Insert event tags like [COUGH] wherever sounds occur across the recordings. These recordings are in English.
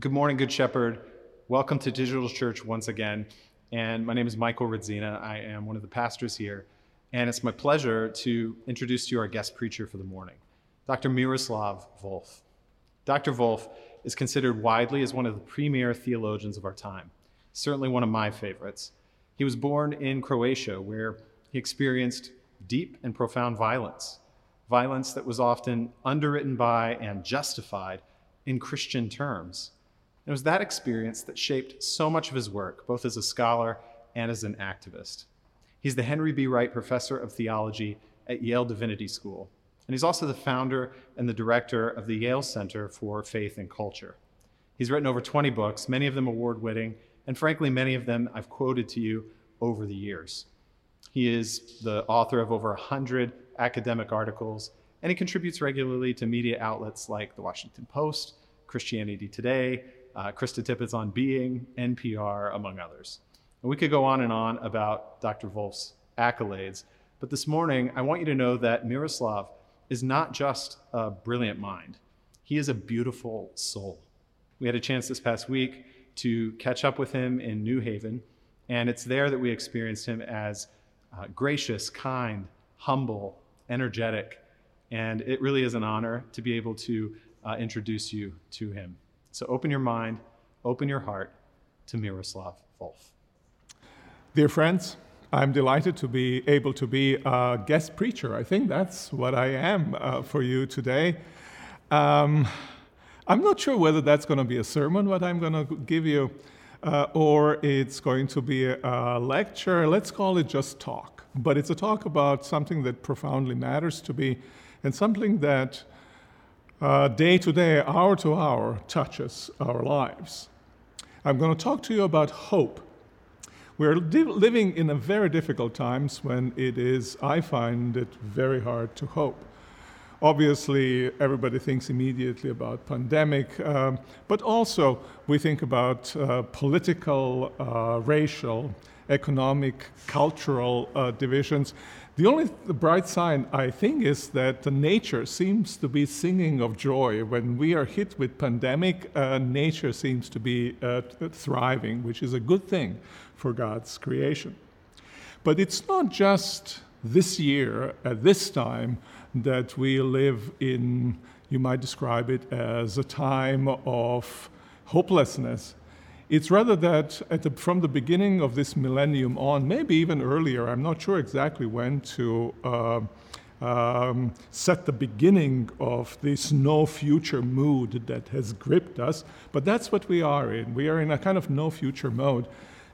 Good morning, Good Shepherd. Welcome to Digital Church once again. And my name is Michael Radzina. I am one of the pastors here. And it's my pleasure to introduce to you our guest preacher for the morning, Dr. Miroslav Volf. Dr. Volf is considered widely as one of the premier theologians of our time, certainly one of my favorites. He was born in Croatia, where he experienced deep and profound violence, violence that was often underwritten by and justified in Christian terms. It was that experience that shaped so much of his work, both as a scholar and as an activist. He's the Henry B. Wright Professor of Theology at Yale Divinity School, and he's also the founder and the director of the Yale Center for Faith and Culture. He's written over 20 books, many of them award winning, and frankly, many of them I've quoted to you over the years. He is the author of over 100 academic articles, and he contributes regularly to media outlets like the Washington Post, Christianity Today, uh, Krista Tippett's on Being, NPR, among others. And we could go on and on about Dr. Volf's accolades, but this morning I want you to know that Miroslav is not just a brilliant mind, he is a beautiful soul. We had a chance this past week to catch up with him in New Haven, and it's there that we experienced him as uh, gracious, kind, humble, energetic, and it really is an honor to be able to uh, introduce you to him. So open your mind, open your heart to Miroslav Volf. Dear friends, I'm delighted to be able to be a guest preacher. I think that's what I am uh, for you today. Um, I'm not sure whether that's going to be a sermon, what I'm going to give you, uh, or it's going to be a lecture. Let's call it just talk. But it's a talk about something that profoundly matters to me and something that day to day, hour to hour, touches our lives. I'm going to talk to you about hope. We're li- living in a very difficult times when it is, I find it very hard to hope. Obviously, everybody thinks immediately about pandemic, um, but also we think about uh, political, uh, racial, economic, cultural uh, divisions. The only the bright sign, I think, is that nature seems to be singing of joy. When we are hit with pandemic, uh, nature seems to be uh, thriving, which is a good thing for God's creation. But it's not just this year, at this time, that we live in, you might describe it as a time of hopelessness it's rather that the, from the beginning of this millennium on, maybe even earlier, I'm not sure exactly when to uh, um, set the beginning of this no future mood that has gripped us, but that's what we are in. We are in a kind of no future mode.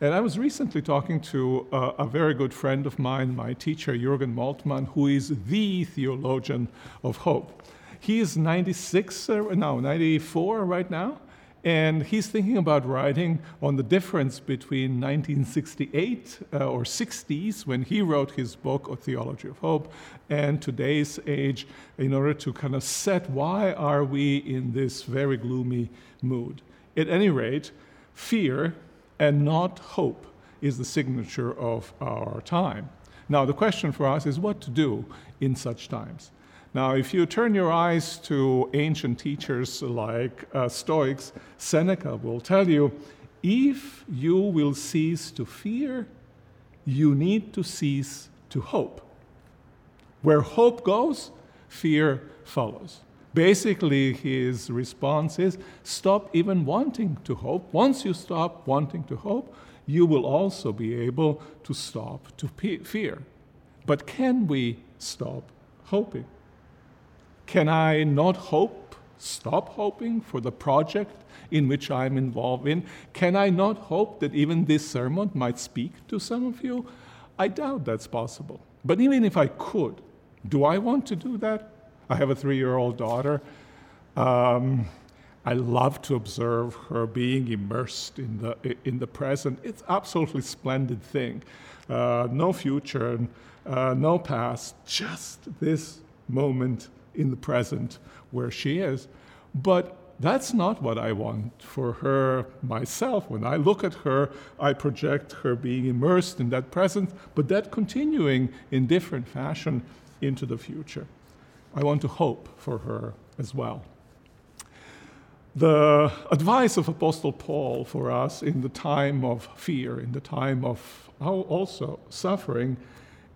And I was recently talking to uh, a very good friend of mine, my teacher, Jürgen Moltmann, who is the theologian of hope. He is 96, uh, no, 94 right now. And he's thinking about writing on the difference between 1968 uh, or 60s, when he wrote his book, A Theology of Hope, and today's age, in order to kind of set why are we in this very gloomy mood. At any rate, fear and not hope is the signature of our time. Now, the question for us is what to do in such times. Now, if you turn your eyes to ancient teachers like uh, Stoics, Seneca will tell you if you will cease to fear, you need to cease to hope. Where hope goes, fear follows. Basically, his response is stop even wanting to hope. Once you stop wanting to hope, you will also be able to stop to fear. But can we stop hoping? Can I not hope, stop hoping for the project in which I'm involved in? Can I not hope that even this sermon might speak to some of you? I doubt that's possible. But even if I could, do I want to do that? I have a three year old daughter. Um, I love to observe her being immersed in the, in the present. It's absolutely splendid thing. Uh, no future, uh, no past, just this moment in the present where she is. But that's not what I want for her myself. When I look at her, I project her being immersed in that present, but that continuing in different fashion into the future. I want to hope for her as well. The advice of Apostle Paul for us in the time of fear, in the time of also suffering,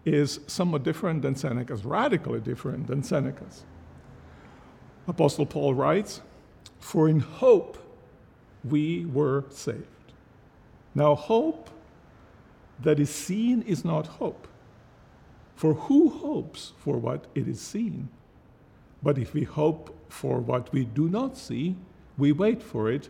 is somewhat different than Seneca's, radically different than Seneca's. Apostle Paul writes, For in hope we were saved. Now, hope that is seen is not hope. For who hopes for what it is seen? But if we hope for what we do not see, we wait for it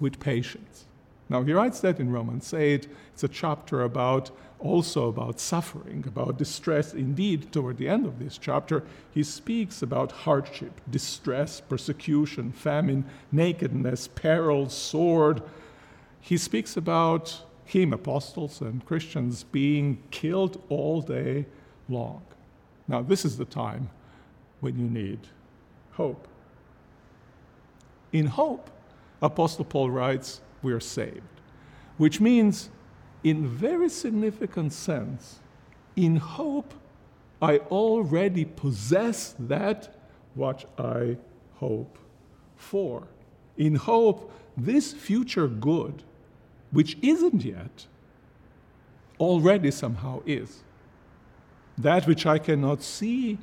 with patience. Now, he writes that in Romans 8. It's a chapter about also about suffering, about distress. Indeed, toward the end of this chapter, he speaks about hardship, distress, persecution, famine, nakedness, peril, sword. He speaks about him, apostles and Christians, being killed all day long. Now, this is the time when you need hope. In hope, Apostle Paul writes, we are saved, which means in very significant sense, in hope, I already possess that what I hope for. In hope, this future good, which isn't yet, already somehow is. That which I cannot see,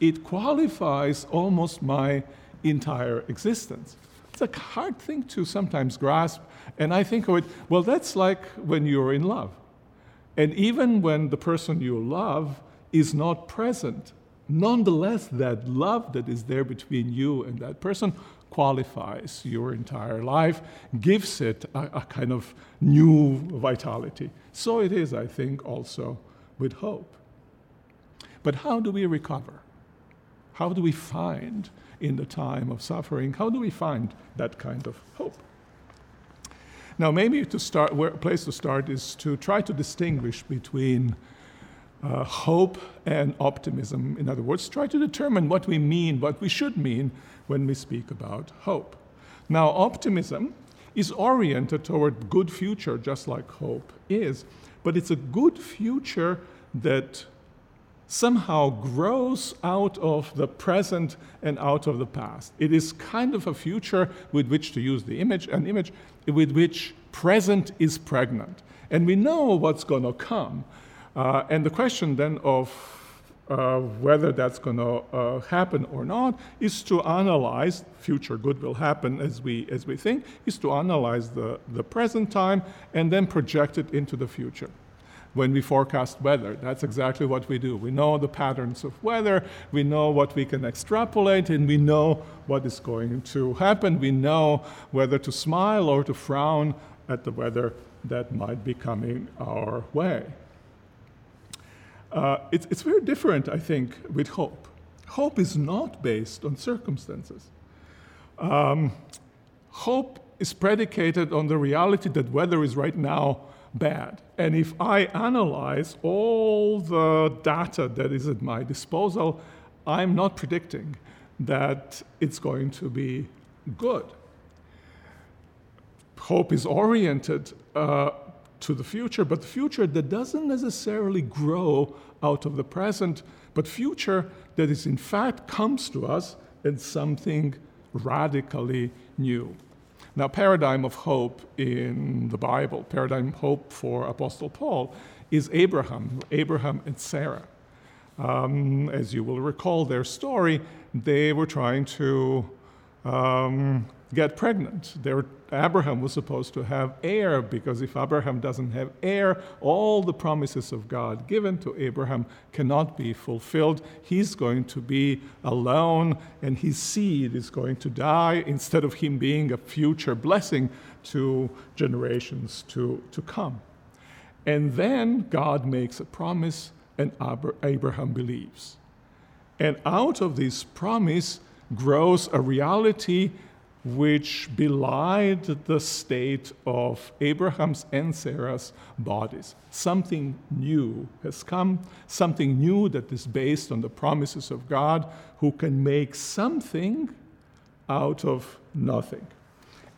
it qualifies almost my entire existence. It's a hard thing to sometimes grasp. And I think of it, well, that's like when you're in love. And even when the person you love is not present, nonetheless, that love that is there between you and that person qualifies your entire life, gives it a, a kind of new vitality. So it is, I think, also with hope. But how do we recover? How do we find in the time of suffering, how do we find that kind of hope? Now, maybe to start, where, a place to start is to try to distinguish between uh, hope and optimism. In other words, try to determine what we mean, what we should mean when we speak about hope. Now, optimism is oriented toward good future, just like hope is, but it's a good future that somehow grows out of the present and out of the past. It is kind of a future with which to use the image, an image with which present is pregnant. And we know what's going to come. Uh, and the question then of uh, whether that's going to uh, happen or not is to analyze future good will happen as we as we think is to analyze the, the present time and then project it into the future when we forecast weather. That's exactly what we do. We know the patterns of weather, we know what we can extrapolate, and we know what is going to happen. We know whether to smile or to frown at the weather that might be coming our way. Uh, it's, it's very different, I think, with hope. Hope is not based on circumstances. Um, hope is predicated on the reality that weather is right now bad. And if I analyze all the data that is at my disposal, I'm not predicting that it's going to be good. Hope is oriented uh, to the future, but the future that doesn't necessarily grow out of the present, but future that is in fact comes to us in something radically new. Now, paradigm of hope in the Bible, paradigm hope for Apostle Paul, is Abraham, Abraham and Sarah. Um, as you will recall their story, they were trying to um, get pregnant. Were, Abraham was supposed to have heir because if Abraham doesn't have heir, all the promises of God given to Abraham cannot be fulfilled. He's going to be alone and his seed is going to die instead of him being a future blessing to generations to, to come. And then God makes a promise and Abraham believes. And out of this promise grows a reality which belied the state of Abraham's and Sarah's bodies. Something new has come, something new that is based on the promises of God, who can make something out of nothing.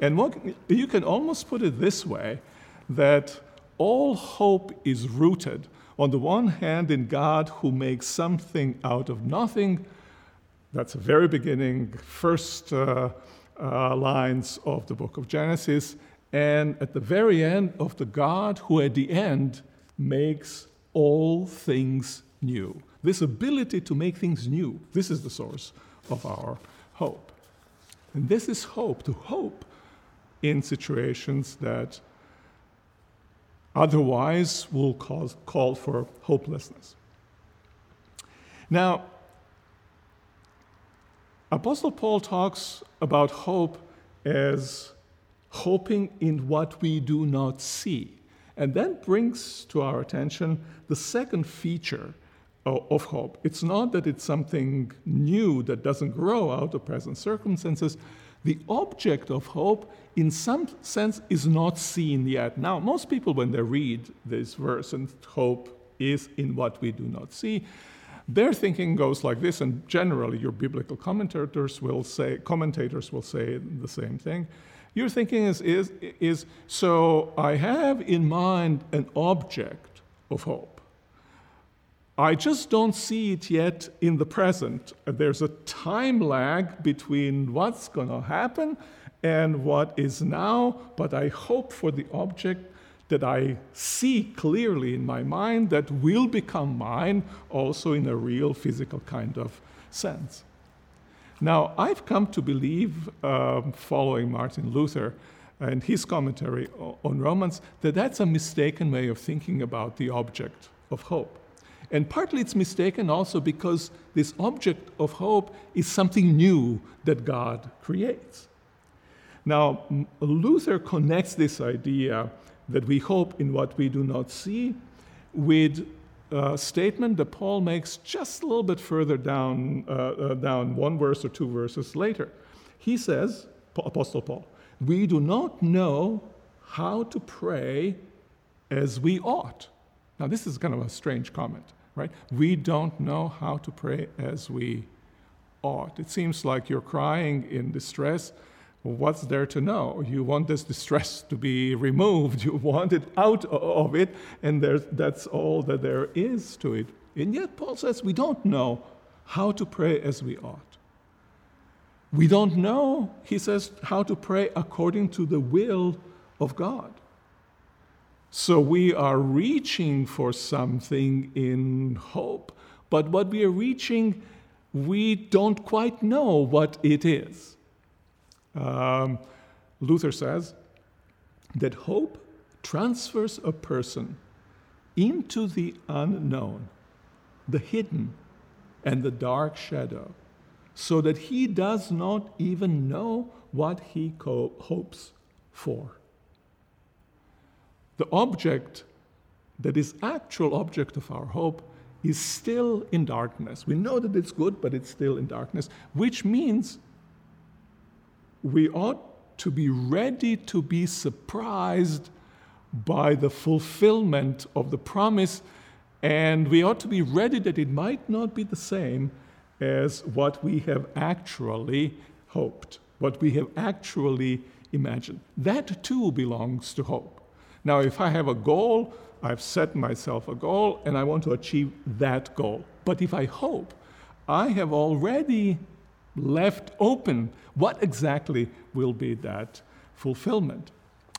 And what, you can almost put it this way that all hope is rooted, on the one hand, in God who makes something out of nothing. That's the very beginning, first uh, uh, lines of the book of Genesis. And at the very end, of the God who at the end makes all things new. This ability to make things new, this is the source of our hope. And this is hope, to hope in situations that otherwise will cause, call for hopelessness. Now, Apostle Paul talks about hope as hoping in what we do not see. And that brings to our attention the second feature of hope. It's not that it's something new that doesn't grow out of present circumstances. The object of hope, in some sense, is not seen yet. Now, most people, when they read this verse and hope is in what we do not see, their thinking goes like this, and generally your biblical commentators will say, commentators will say the same thing. Your thinking is, is, is so I have in mind an object of hope. I just don't see it yet in the present. There's a time lag between what's going to happen and what is now, but I hope for the object that I see clearly in my mind that will become mine also in a real physical kind of sense. Now, I've come to believe, um, following Martin Luther and his commentary on Romans, that that's a mistaken way of thinking about the object of hope. And partly it's mistaken also because this object of hope is something new that God creates. Now, Luther connects this idea that we hope in what we do not see, with a statement that Paul makes just a little bit further down, uh, uh, down one verse or two verses later. He says, Apostle Paul, we do not know how to pray as we ought. Now, this is kind of a strange comment, right? We don't know how to pray as we ought. It seems like you're crying in distress what's there to know? You want this distress to be removed, [LAUGHS] you want it out of it, and that's all that there is to it. And yet, Paul says we don't know how to pray as we ought. We don't know, he says, how to pray according to the will of God. So we are reaching for something in hope, but what we are reaching, we don't quite know what it is. Um, Luther says that hope transfers a person into the unknown, the hidden, and the dark shadow, so that he does not even know what he co- hopes for. The object that is actual object of our hope is still in darkness. We know that it's good, but it's still in darkness, which means we ought to be ready to be surprised by the fulfillment of the promise, and we ought to be ready that it might not be the same as what we have actually hoped, what we have actually imagined. That too belongs to hope. Now, if I have a goal, I've set myself a goal and I want to achieve that goal. But if I hope, I have already left open what exactly will be that fulfillment.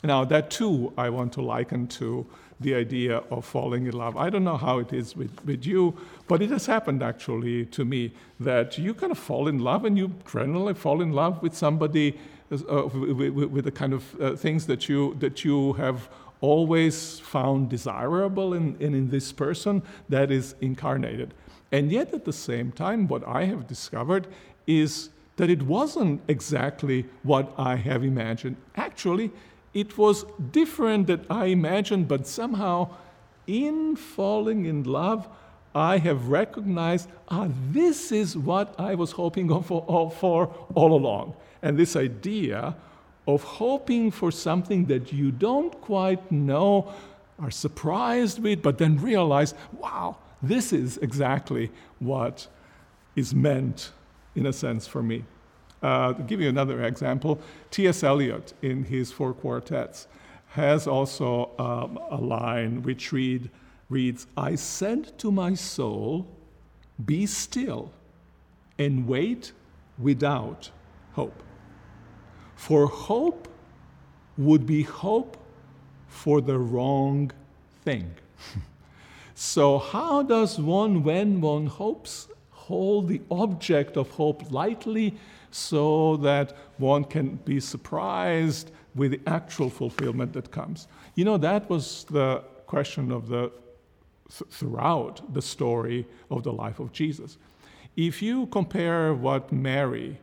Now, that too, I want to liken to the idea of falling in love. I don't know how it is with, with you, but it has happened actually to me that you kind of fall in love and you generally fall in love with somebody uh, with, with, with, the kind of uh, things that you, that you have always found desirable in, in, in this person that is incarnated. And yet, at the same time, what I have discovered is that it wasn't exactly what I have imagined. Actually, it was different that I imagined, but somehow, in falling in love, I have recognized, ah, this is what I was hoping for, for all along. And this idea of hoping for something that you don't quite know, are surprised with, but then realize, wow, this is exactly what is meant, in a sense, for me. Uh, to give you another example, T.S. Eliot, in his four quartets, has also um, a line which read, reads, I said to my soul, Be still and wait without hope. For hope would be hope for the wrong thing. [LAUGHS] so, how does one, when one hopes, hold the object of hope lightly so that one can be surprised with the actual fulfillment that comes? You know, that was the question of the th- throughout the story of the life of Jesus. If you compare what Mary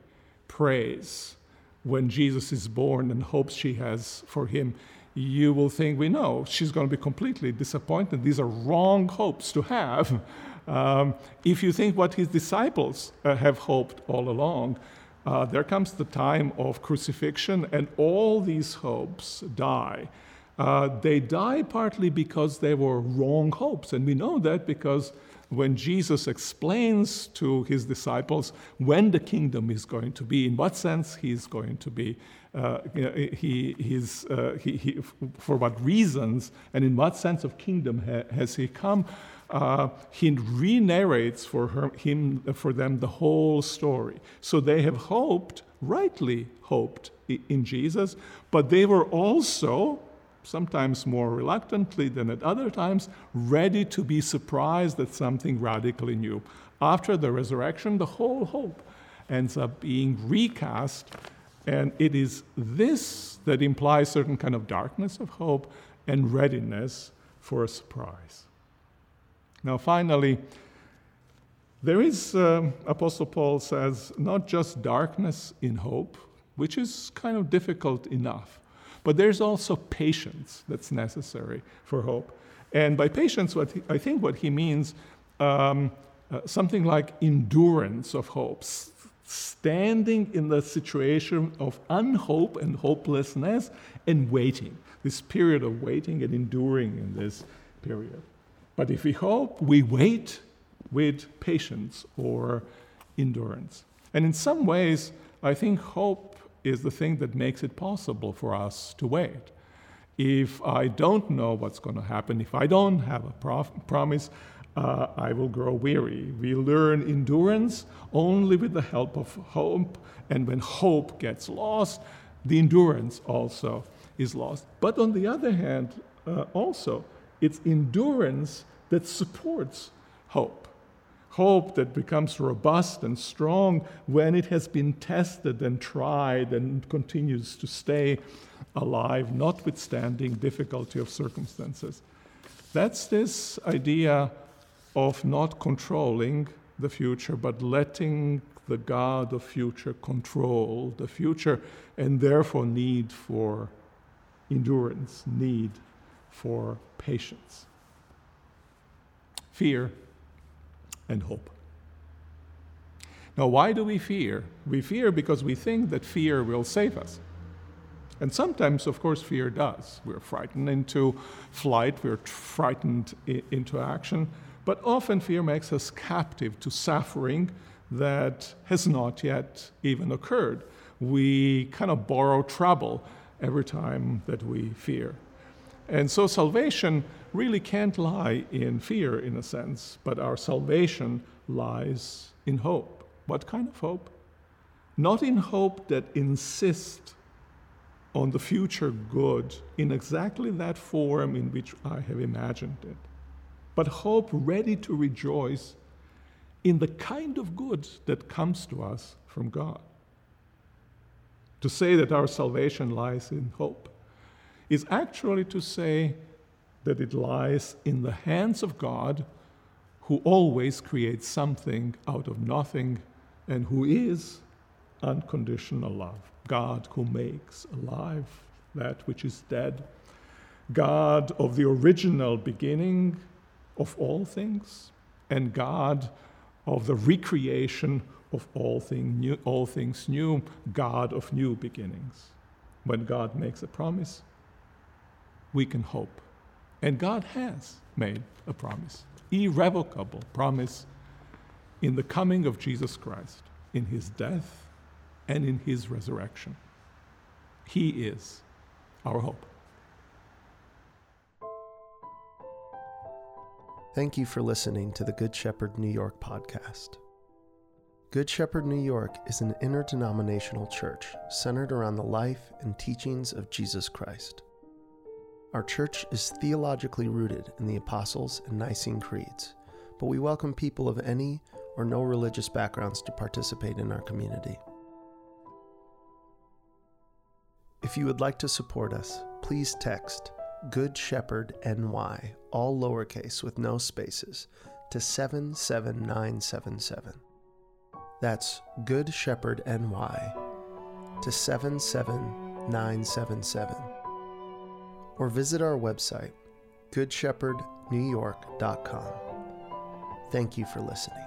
prays when Jesus is born and hopes she has for him, you will think we know she's going to be completely disappointed. These are wrong hopes to have. Um, if you think what his disciples uh, have hoped all along, uh, there comes the time of crucifixion, and all these hopes die. Uh, they die partly because they were wrong hopes, and we know that because when Jesus explains to his disciples when the kingdom is going to be, in what sense he's going to be, uh, he, he's, uh, he, he, for what reasons, and in what sense of kingdom ha- has he come, uh, he re-narrates for him, for them the whole story. So they have hoped, rightly hoped, in Jesus, but they were also sometimes more reluctantly than at other times, ready to be surprised at something radically new. After the resurrection, the whole hope ends up being recast, and it is this that implies certain kind of darkness of hope and readiness for a surprise. Now, finally, there is, um, Apostle Paul says, not just darkness in hope, which is kind of difficult enough but there's also patience that's necessary for hope. And by patience, what he, I think what he means um, uh, something like endurance of hope, standing in the situation of unhope and hopelessness and waiting, this period of waiting and enduring in this period. But if we hope, we wait with patience or endurance. And in some ways, I think hope is the thing that makes it possible for us to wait. If I don't know what's going to happen, if I don't have a prof- promise, uh, I will grow weary. We learn endurance only with the help of hope, and when hope gets lost, the endurance also is lost. But on the other hand, uh, also, it's endurance that supports hope hope that becomes robust and strong when it has been tested and tried and continues to stay alive, notwithstanding difficulty of circumstances. That's this idea of not controlling the future, but letting the God of future control the future, and therefore need for endurance, need for patience. Fear and hope. Now, why do we fear? We fear because we think that fear will save us. And sometimes, of course, fear does. We're frightened into flight, we're frightened I- into action, but often fear makes us captive to suffering that has not yet even occurred. We kind of borrow trouble every time that we fear. And so salvation really can't lie in fear, in a sense, but our salvation lies in hope. What kind of hope? Not in hope that insists on the future good in exactly that form in which I have imagined it, but hope ready to rejoice in the kind of good that comes to us from God. To say that our salvation lies in hope is actually to say that it lies in the hands of God, who always creates something out of nothing and who is unconditional love. God who makes alive that which is dead. God of the original beginning of all things, and God of the recreation of all, thing new, all things new, God of new beginnings. When God makes a promise, we can hope. And God has made a promise, irrevocable promise in the coming of Jesus Christ, in his death and in his resurrection. He is our hope. Thank you for listening to the Good Shepherd New York podcast. Good Shepherd New York is an interdenominational church centered around the life and teachings of Jesus Christ. Our church is theologically rooted in the Apostles' and Nicene Creeds, but we welcome people of any or no religious backgrounds to participate in our community. If you would like to support us, please text Good Shepherd NY, all lowercase with no spaces, to 77977. That's Good Shepherd NY to 77977. Or visit our website, goodshepherdnewyork.com. Thank you for listening.